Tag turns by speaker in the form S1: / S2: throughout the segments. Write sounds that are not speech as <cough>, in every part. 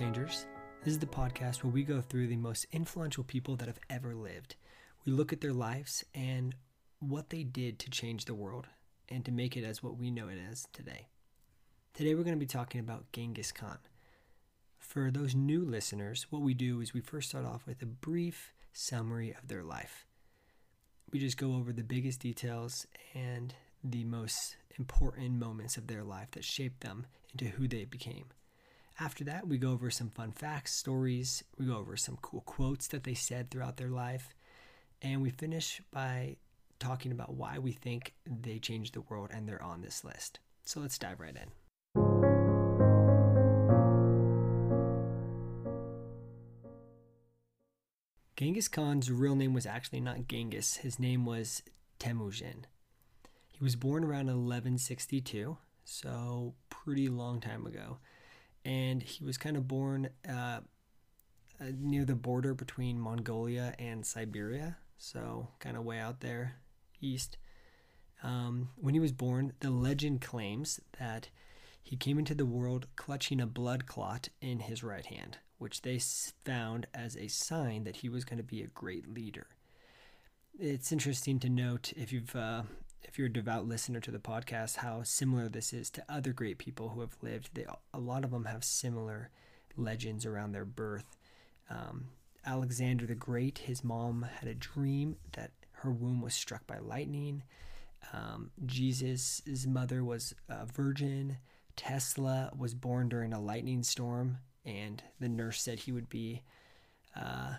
S1: Changers. This is the podcast where we go through the most influential people that have ever lived. We look at their lives and what they did to change the world and to make it as what we know it as today. Today we're going to be talking about Genghis Khan. For those new listeners, what we do is we first start off with a brief summary of their life. We just go over the biggest details and the most important moments of their life that shaped them into who they became. After that, we go over some fun facts, stories, we go over some cool quotes that they said throughout their life, and we finish by talking about why we think they changed the world and they're on this list. So let's dive right in. Genghis Khan's real name was actually not Genghis, his name was Temujin. He was born around 1162, so pretty long time ago. And he was kind of born uh, uh, near the border between Mongolia and Siberia, so kind of way out there east. Um, when he was born, the legend claims that he came into the world clutching a blood clot in his right hand, which they found as a sign that he was going to be a great leader. It's interesting to note if you've uh, if you're a devout listener to the podcast, how similar this is to other great people who have lived. They, a lot of them have similar legends around their birth. Um, Alexander the Great, his mom had a dream that her womb was struck by lightning. Um, Jesus' mother was a virgin. Tesla was born during a lightning storm, and the nurse said he would be uh,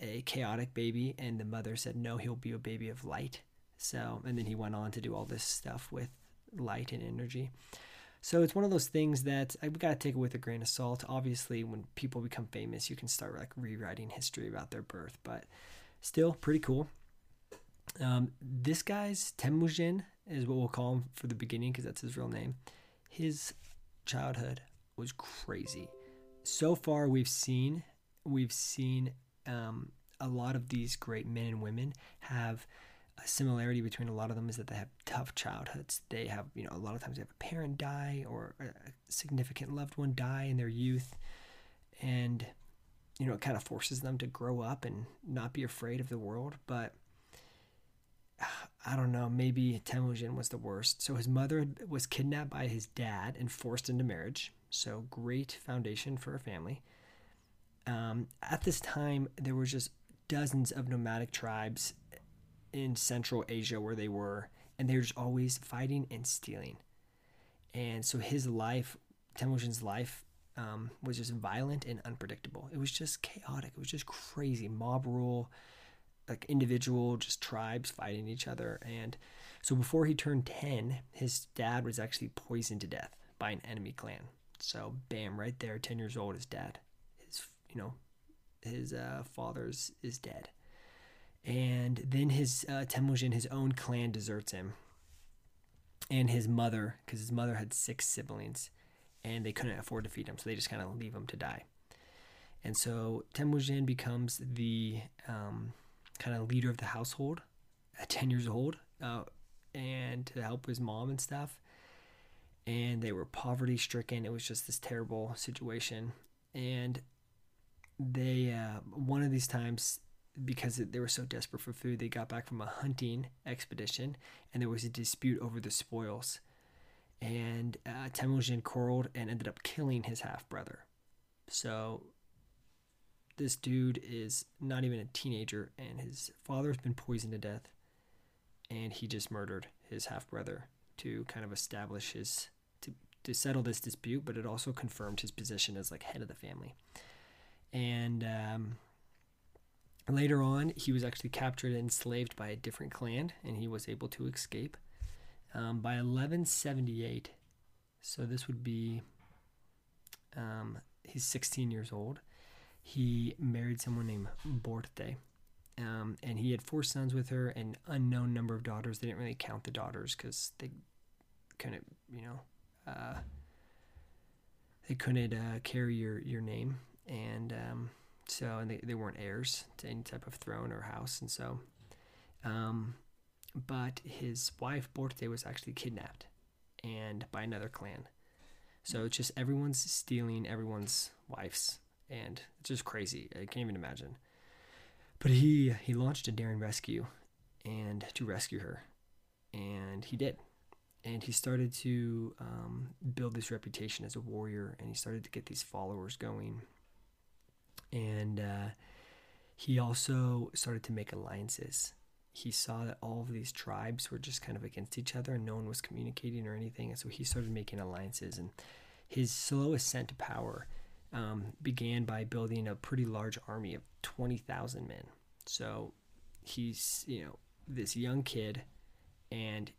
S1: a chaotic baby, and the mother said, No, he'll be a baby of light. So, and then he went on to do all this stuff with light and energy. So it's one of those things that I've got to take it with a grain of salt. Obviously, when people become famous, you can start like rewriting history about their birth, but still pretty cool. Um, this guy's Temujin is what we'll call him for the beginning because that's his real name. His childhood was crazy. So far, we've seen we've seen um, a lot of these great men and women have a similarity between a lot of them is that they have tough childhoods. They have, you know, a lot of times they have a parent die or a significant loved one die in their youth. And, you know, it kind of forces them to grow up and not be afraid of the world. But I don't know, maybe Temujin was the worst. So his mother was kidnapped by his dad and forced into marriage. So great foundation for a family. Um, at this time, there were just dozens of nomadic tribes in Central Asia where they were, and they were just always fighting and stealing. And so his life, Temujin's life, um, was just violent and unpredictable. It was just chaotic. It was just crazy. Mob rule, like individual, just tribes fighting each other. And so before he turned 10, his dad was actually poisoned to death by an enemy clan. So bam, right there, 10 years old, his dad, his, you know, his uh, father's is dead and then his uh, Temujin, his own clan, deserts him, and his mother, because his mother had six siblings, and they couldn't afford to feed him, so they just kind of leave him to die. And so Temujin becomes the um, kind of leader of the household at ten years old, uh, and to help his mom and stuff. And they were poverty stricken. It was just this terrible situation, and they uh, one of these times because they were so desperate for food, they got back from a hunting expedition and there was a dispute over the spoils. And uh, Temujin quarreled and ended up killing his half brother. So this dude is not even a teenager, and his father's been poisoned to death, and he just murdered his half brother to kind of establish his to to settle this dispute, but it also confirmed his position as like head of the family. And um, Later on, he was actually captured and enslaved by a different clan, and he was able to escape. Um, by 1178, so this would be, um, he's 16 years old. He married someone named Borte, um, and he had four sons with her, an unknown number of daughters. They didn't really count the daughters because they couldn't, you know, uh, they couldn't uh, carry your your name, and um, so and they, they weren't heirs to any type of throne or house and so um, but his wife Borte was actually kidnapped and by another clan So it's just everyone's stealing everyone's wives, and it's just crazy. I can't even imagine. But he he launched a daring rescue, and to rescue her, and he did, and he started to um, build this reputation as a warrior, and he started to get these followers going, and uh, he also started to make alliances. He saw that all of these tribes were just kind of against each other, and no one was communicating or anything, and so he started making alliances, and his slow ascent to power um, began by building a pretty large army of 20,000 men. So he's, you know, this young kid, and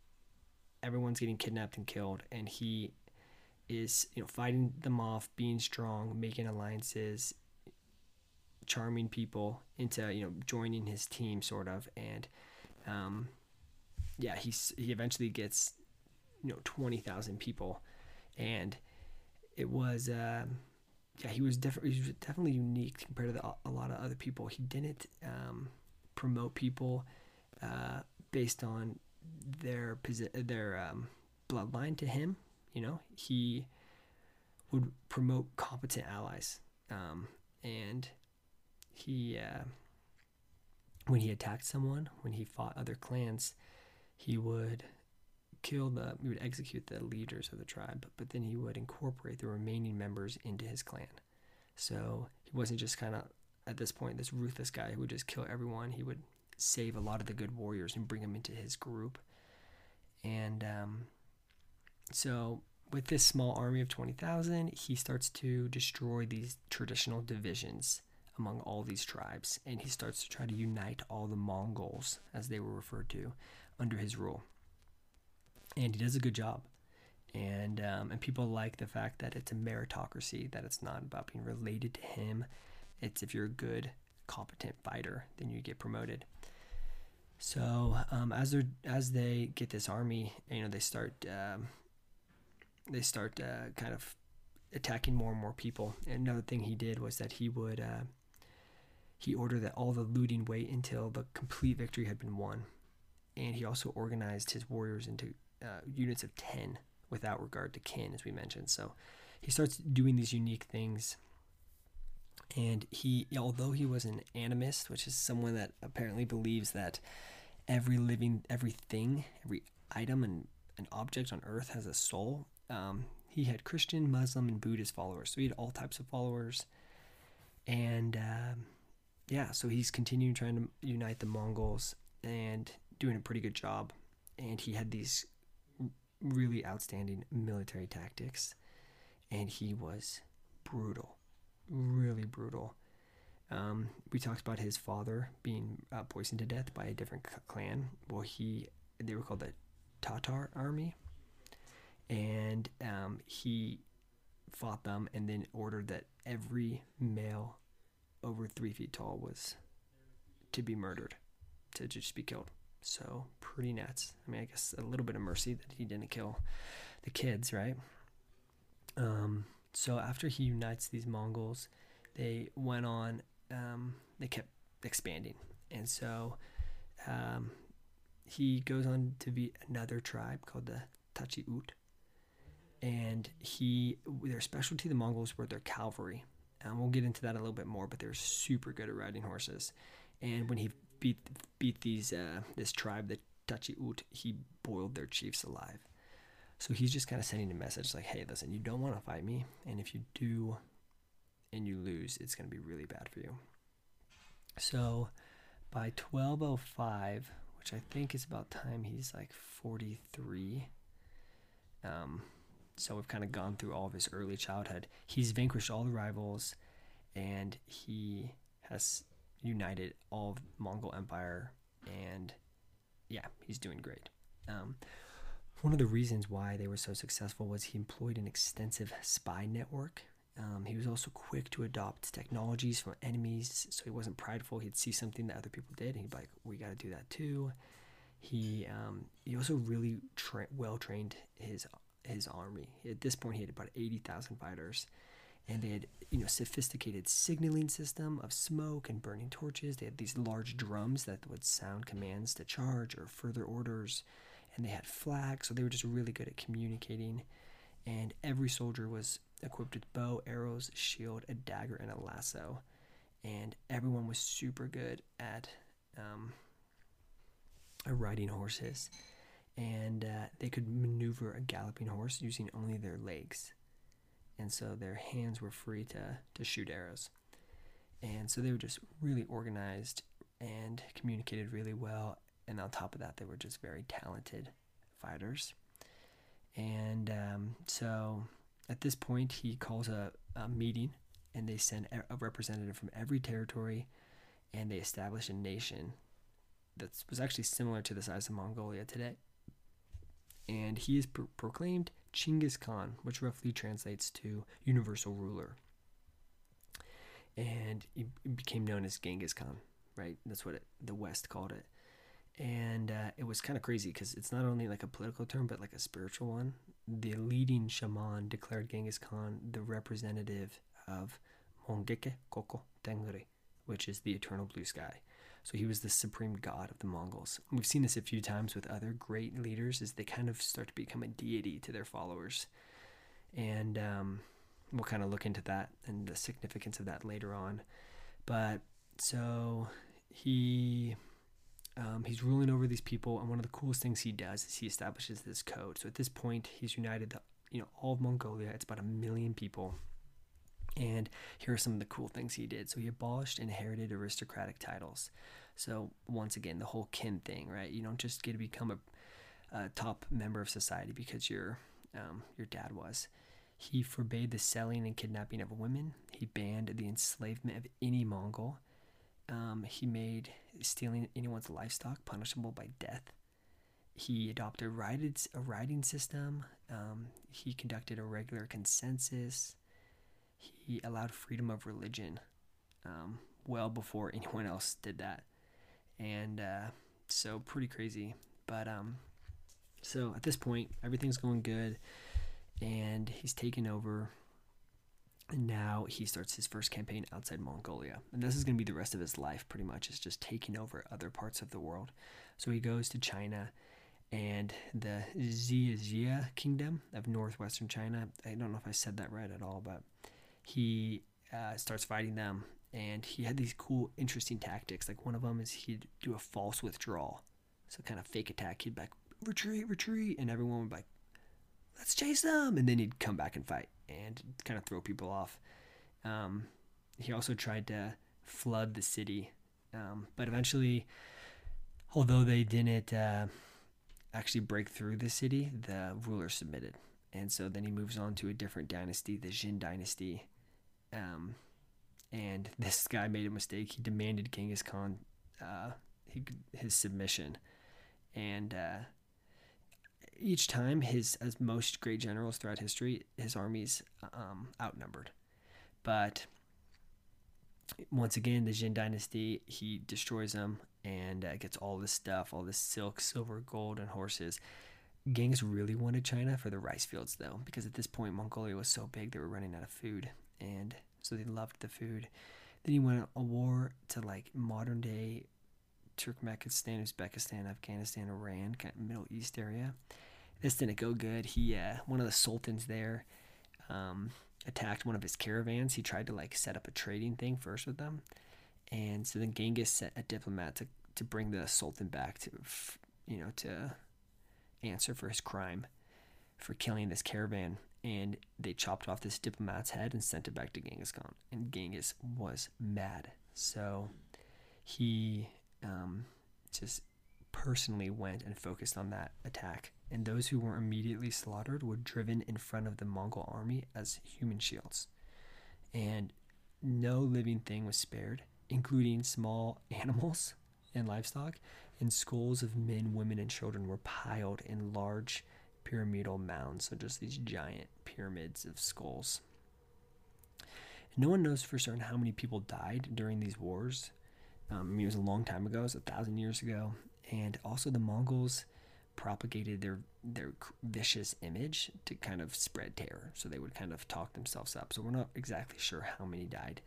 S1: everyone's getting kidnapped and killed, and he is, you know, fighting them off, being strong, making alliances, charming people into, you know, joining his team, sort of, and um, yeah, he's he eventually gets, you know, 20,000 people, and it was. Um, yeah, he was definitely he was definitely unique compared to the, a lot of other people. He didn't um, promote people uh, based on their their um, bloodline to him. You know, he would promote competent allies, um, and he uh, when he attacked someone, when he fought other clans, he would kill the he would execute the leaders of the tribe, but then he would incorporate the remaining members into his clan. So he wasn't just kind of at this point this ruthless guy who would just kill everyone. He would save a lot of the good warriors and bring them into his group. And um, so with this small army of 20,000, he starts to destroy these traditional divisions among all these tribes, and he starts to try to unite all the Mongols, as they were referred to, under his rule and he does a good job. And um, and people like the fact that it's a meritocracy, that it's not about being related to him. It's if you're a good, competent fighter, then you get promoted. So um, as they as they get this army, you know, they start um, they start uh, kind of attacking more and more people. And another thing he did was that he would uh, he ordered that all the looting wait until the complete victory had been won, and he also organized his warriors into uh, units of 10 without regard to kin, as we mentioned. So he starts doing these unique things. And he, although he was an animist, which is someone that apparently believes that every living, everything, every item and an object on earth has a soul, um, he had Christian, Muslim, and Buddhist followers. So he had all types of followers. And um, yeah, so he's continuing trying to unite the Mongols and doing a pretty good job. And he had these really outstanding military tactics, and he was brutal, really brutal. Um, we talked about his father being uh, poisoned to death by a different clan. Well, he they were called the Tatar army, and um, he fought them and then ordered that every male over three feet tall was to be murdered, to just be killed. So pretty nuts. I mean, I guess a little bit of mercy that he didn't kill the kids, right? Um, so after he unites these Mongols, they went on. Um, they kept expanding, and so um, he goes on to be another tribe called the Tachi Ut, and he their specialty the Mongols were their cavalry. And we'll get into that a little bit more, but they're super good at riding horses. And when he beat beat these uh, this tribe, the Tachi Ut, he boiled their chiefs alive. So he's just kind of sending a message like, hey, listen, you don't want to fight me, and if you do, and you lose, it's going to be really bad for you. So by 1205, which I think is about time he's like 43. Um, so we've kind of gone through all of his early childhood. He's vanquished all the rivals, and he has united all of the Mongol Empire, and yeah, he's doing great. Um, one of the reasons why they were so successful was he employed an extensive spy network. Um, he was also quick to adopt technologies from enemies, so he wasn't prideful. He'd see something that other people did, and he'd be like, "We got to do that too." He um, he also really tra- well trained his his army. At this point, he had about eighty thousand fighters, and they had you know sophisticated signaling system of smoke and burning torches they had these large drums that would sound commands to charge or further orders and they had flags so they were just really good at communicating and every soldier was equipped with bow, arrows, shield, a dagger, and a lasso. And everyone was super good at um, riding horses, and uh, they could maneuver a galloping horse using only their legs, and so their hands were free to to shoot arrows. And so they were just really organized and communicated really well. And on top of that, they were just very talented fighters. And um, so at this point, he calls a, a meeting and they send a representative from every territory and they establish a nation that was actually similar to the size of Mongolia today. And he is pro- proclaimed Chinggis Khan, which roughly translates to universal ruler. And he became known as Genghis Khan, right? That's what it, the West called it. And uh, it was kind of crazy because it's not only like a political term, but like a spiritual one. The leading shaman declared Genghis Khan the representative of Mongeke Koko Tengri, which is the eternal blue sky. So he was the supreme god of the Mongols. We've seen this a few times with other great leaders, as they kind of start to become a deity to their followers. And um, we'll kind of look into that and the significance of that later on. But so he um, he's ruling over these people, and one of the coolest things he does is he establishes this code. So at this point, he's united the, you know all of Mongolia. It's about a million people, and here are some of the cool things he did. So he abolished inherited aristocratic titles. So once again, the whole kin thing, right? You don't just get to become a, a top member of society because your um, your dad was. He forbade the selling and kidnapping of women. He banned the enslavement of any Mongol. Um, he made stealing anyone's livestock punishable by death. He adopted a riding, system. Um, he conducted a regular consensus he allowed freedom of religion um, well before <laughs> anyone else did that. And uh, so, pretty crazy. But um, so at this point, everything's going good, and he's taken over. And now he starts his first campaign outside Mongolia. And this is going to be the rest of his life, pretty much, is just taking over other parts of the world. So he goes to China and the Xia kingdom of northwestern China. I don't know if I said that right at all, but he uh, starts fighting them, and he had these cool, interesting tactics. Like one of them is he'd do a false withdrawal, so kind of fake attack. He'd be like retreat, retreat, and everyone would be like, let's chase them, and then he'd come back and fight and kind of throw people off. Um, he also tried to flood the city, um, but eventually, although they didn't uh, actually break through the city, the ruler submitted. And so then he moves on to a different dynasty, the Jin dynasty, um, and <laughs> this guy made a mistake. He demanded Genghis Khan uh, he, his submission, and uh, each time his as most great generals throughout history, his armies um, outnumbered. But once again, the Jin dynasty he destroys them and uh, gets all this stuff, all this silk, silver, gold, and horses. Genghis really wanted China for the rice fields, though, because at this point Mongolia was so big they were running out of food and so they loved the food. Then he went on a war to like modern day Turkmenistan, Uzbekistan, Afghanistan, Iran, kind of Middle East area. This didn't go good. He, uh, one of the sultans there, um, attacked one of his caravans. He tried to like set up a trading thing first with them, and so then Genghis sent a diplomat to to bring the sultan back to, you know, to answer for his crime for killing this caravan and they chopped off this diplomat's head and sent it back to Genghis Khan. And Genghis was mad. So he um, just personally went and focused on that attack. And those who were immediately slaughtered were driven in front of the Mongol army as human shields. And no living thing was spared, including small <laughs> animals and livestock. And skulls of men, women, and children were piled in large pyramidal mounds, so just these giant pyramids of skulls. No one knows for certain how many people died during these wars. Um, it was a long time ago, it was a thousand years ago, and also the Mongols propagated their their vicious image to kind of spread terror. So they would kind of talk themselves up. So we're not exactly sure how many died.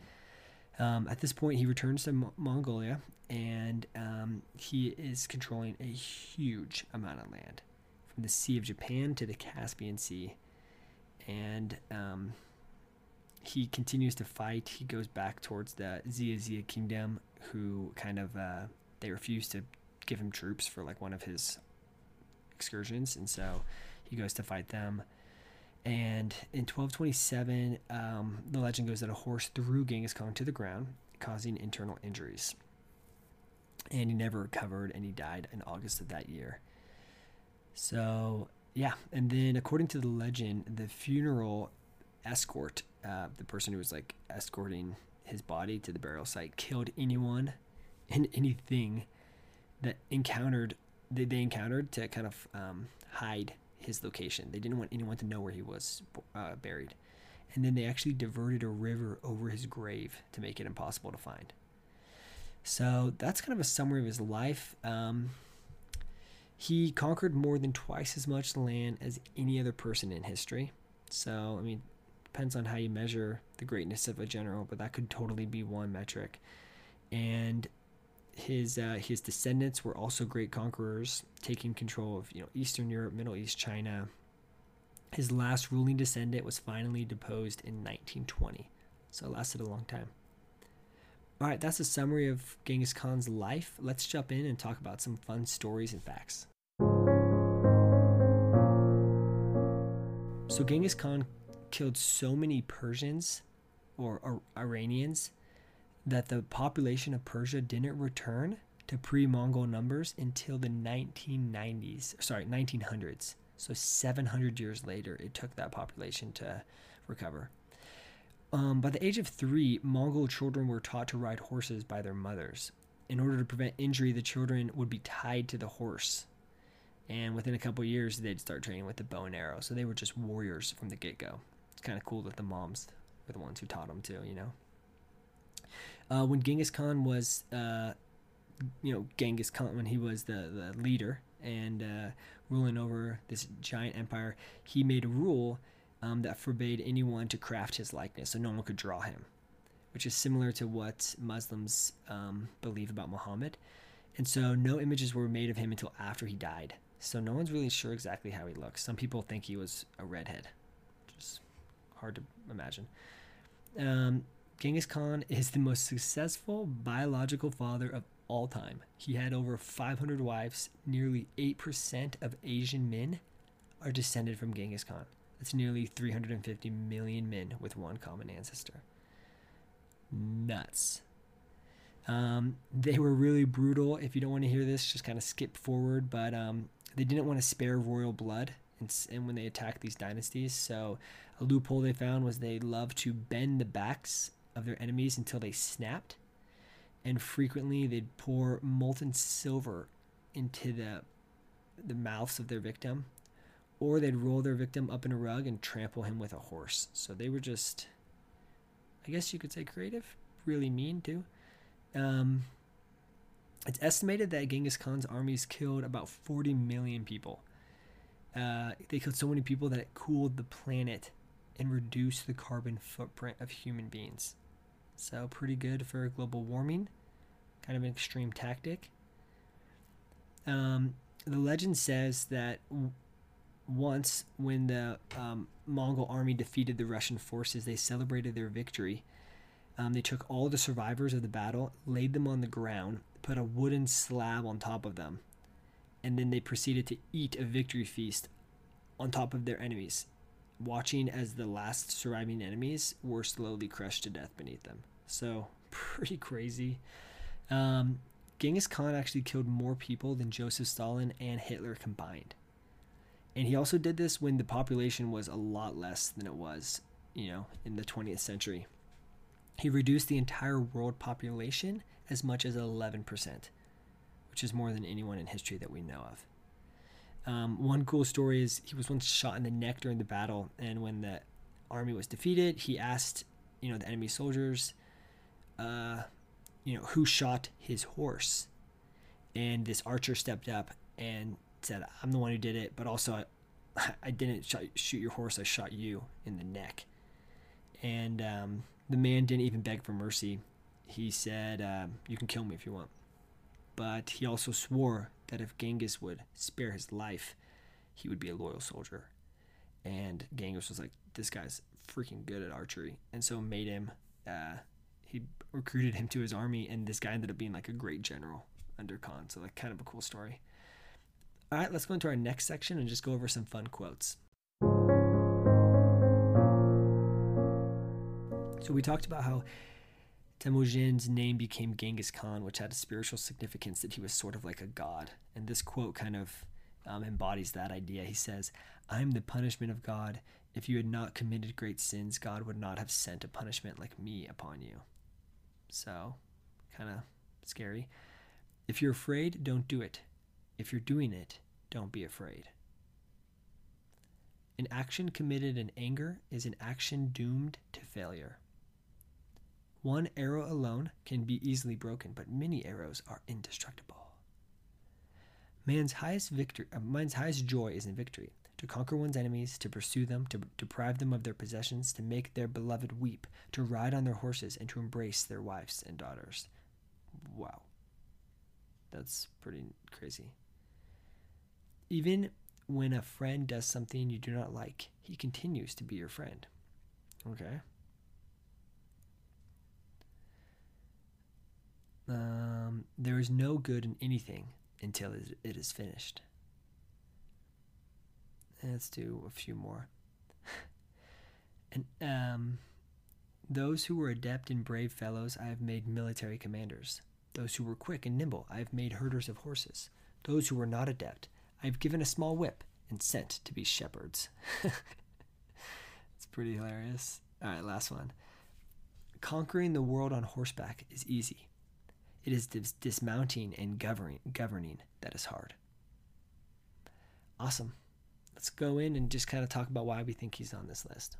S1: Um, at this point, he returns to Mongolia, and um, he is controlling a huge amount of land from the Sea of Japan to the Caspian Sea. and um, he continues to fight. He goes back towards the Xia Xia kingdom, who kind of uh, they refuse to give him troops for like one of his excursions, and so he goes to fight them. And in 1227, um, the legend goes that a horse threw Genghis Khan to the ground, causing internal injuries. And he never recovered, and he died in August of that year. So, yeah. And then, according to the legend, the funeral escort, uh, the person who was like escorting his body to the burial site, killed anyone and anything that encountered they, they encountered to kind of um, hide his location. They didn't want anyone to know where he was uh, buried. And then they actually diverted a river over his grave to make it impossible to find. So that's kind of a summary of his life. Um, he conquered more than twice as much land as any other person in history. So, I mean, depends on how you measure the greatness of a general, but that could totally be one metric. And his uh, his descendants were also great conquerors, taking control of you know Eastern Europe, Middle East, China. His last ruling descendant was finally deposed in 1920, so it lasted a long time. All right, that's a summary of Genghis Khan's life. Let's jump in and talk about some fun stories and facts. So Genghis Khan killed so many Persians or Iranians that the population of Persia didn't return to pre-Mongol numbers until the 1990s, sorry, 1900s. So 700 years later, it took that population to recover. Um, by the age of three, Mongol children were taught to ride horses by their mothers. In order to prevent injury, the children would be tied to the horse. And within a couple years, they'd start training with the bow and arrow. So they were just warriors from the get go. It's kind of cool that the moms were the ones who taught them too, you know? Uh, when Genghis Khan was, uh, you know, Genghis Khan, when he was the, the leader and uh, ruling over this giant empire, he made a rule um, that forbade anyone to craft his likeness, so no one could draw him, which is similar to what Muslims um, believe about Muhammad. And so no images were made of him until after he died. So no one's really sure exactly how he looks. Some people think he was a redhead, which is hard to imagine. Um, Genghis Khan is the most successful biological father of all time. He had over 500 wives. Nearly 8% of Asian men are descended from Genghis Khan. That's nearly 350 million men with one common ancestor. Nuts. Um, they were really brutal. If you don't want to hear this, just kind of skip forward. But um, they didn't want to spare royal blood and, and when they attacked these dynasties. So a loophole they found was they loved to bend the backs of their enemies until they snapped, and frequently they'd pour molten silver into the the mouths of their victim, or they'd roll their victim up in a rug and trample him with a horse. So they were just, I guess you could say, creative, really mean too. Um, it's estimated that Genghis Khan's armies killed about 40 million people. Uh, they killed so many people that it cooled the planet and reduced the carbon footprint of human beings. So, pretty good for global warming. Kind of an extreme tactic. Um, the legend says that once, when the um, Mongol army defeated the Russian forces, they celebrated their victory. Um, they took all the survivors of the battle, laid them on the ground, put a wooden slab on top of them, and then they proceeded to eat a victory feast on top of their enemies watching as the last surviving enemies were slowly crushed to death beneath them. So, <laughs> pretty crazy. Um, Genghis Khan actually killed more people than Joseph Stalin and Hitler combined. And he also did this when the population was a lot less than it was, you know, in the 20th century. He reduced the entire world population as much as 11%, which is more than anyone in history that we know of. Um, one cool story is he was once shot in the neck during the battle, and when the army was defeated, he asked, you know, the enemy soldiers, uh, you know, who shot his horse, and this archer stepped up and said, "I'm the one who did it, but also I, <laughs> I didn't sh- shoot your horse. I shot you in the neck." And um, the man didn't even beg for mercy. He said, uh, "You can kill me if you want." But he also swore that if Genghis would spare his life, he would be a loyal soldier. And Genghis was like, this guy's freaking good at archery. And so made him, uh, he recruited him to his army. And this guy ended up being like a great general under Khan. So, like, kind of a cool story. All right, let's go into our next section and just go over some fun quotes. So we talked about how Temujin's name became Genghis Khan, which had a spiritual significance that he was sort of like a god. And this quote kind of um, embodies that idea. He says, I am the punishment of God. If you had not committed great sins, God would not have sent a punishment like me upon you. So, kind of scary. If you're afraid, don't do it. If you're doing it, don't be afraid. An action committed in anger is an action doomed to failure. One arrow alone can be easily broken, but many arrows are indestructible. Man's highest victory, uh, man's highest joy is in victory. To conquer one's enemies, to pursue them, to deprive them of their possessions, to make their beloved weep, to ride on their horses, and to embrace their wives and daughters. Wow. That's pretty crazy. Even when a friend does something you do not like, he continues to be your friend. Okay? Um, there is no good in anything until it is finished. Let's do a few more. <laughs> and um, those who were adept and brave fellows, I have made military commanders. Those who were quick and nimble, I have made herders of horses. Those who were not adept, I have given a small whip and sent to be shepherds. <laughs> it's pretty hilarious. All right, last one. Conquering the world on horseback is easy. It is dis- dismounting and governing, governing that is hard. Awesome. Let's go in and just kind of talk about why we think he's on this list.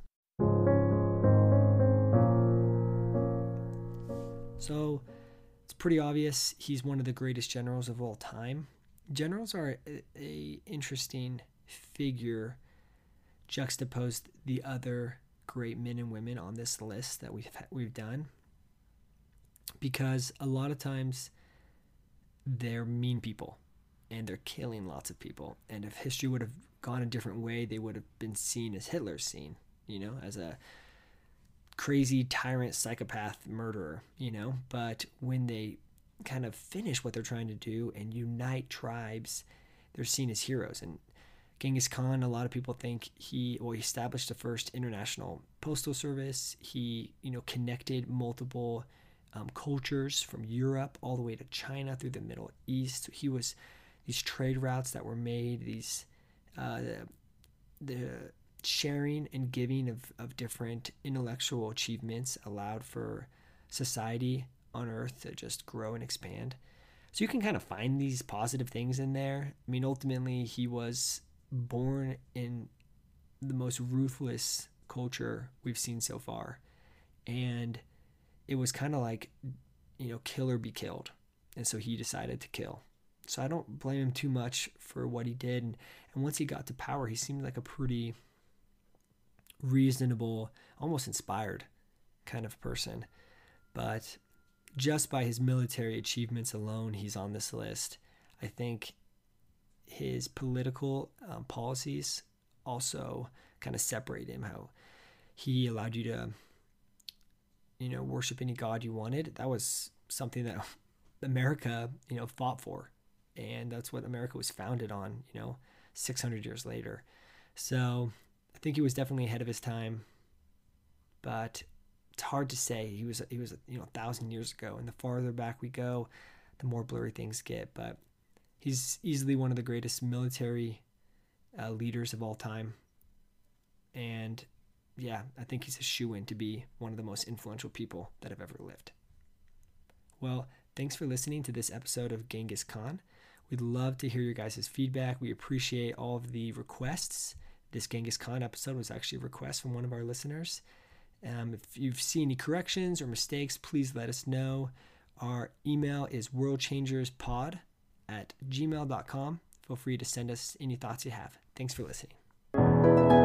S1: So it's pretty obvious he's one of the greatest generals of all time. Generals are a, a interesting figure juxtaposed the other great men and women on this list that we've we've done because a lot of times they're mean people and they're killing lots of people. And if history would have gone a different way, they would have been seen as Hitler's seen, you know, as a crazy tyrant, psychopath, murderer, you know. But when they kind of finish what they're trying to do and unite tribes, they're seen as heroes. And Genghis Khan, a lot of people think he well he established the first international postal service. He, you know, connected multiple um, cultures from Europe all the way to China through the Middle East. He was these trade routes that were made, these uh, the, the sharing and giving of, of different intellectual achievements allowed for society on earth to just grow and expand. So you can kind of find these positive things in there. I mean, ultimately, he was born in the most ruthless culture we've seen so far. And it was kind of like, you know, kill or be killed. And so he decided to kill. So I don't blame him too much for what he did. And, and once he got to power, he seemed like a pretty reasonable, almost inspired kind of person. But just by his military achievements alone, he's on this list. I think his political um, policies also kind of separate him. How he allowed you to you know, worship any god you wanted. That was something that <laughs> America, you know, fought for. And that's what America was founded on, you know, 600 years later. So I think he was definitely ahead of his time. But it's hard to say. He was, he was, you know, a thousand years ago. And the farther back we go, the more blurry things get. But he's easily one of the greatest military uh, leaders of all time. And yeah, I think he's a shoo in to be one of the most influential people that have ever lived. Well, thanks for listening to this episode of Genghis Khan. We'd love to hear your guys' feedback. We appreciate all of the requests. This Genghis Khan episode was actually a request from one of our listeners. Um, if you've seen any corrections or mistakes, please let us know. Our email is worldchangerspod at gmail.com. Feel free to send us any thoughts you have. Thanks for listening.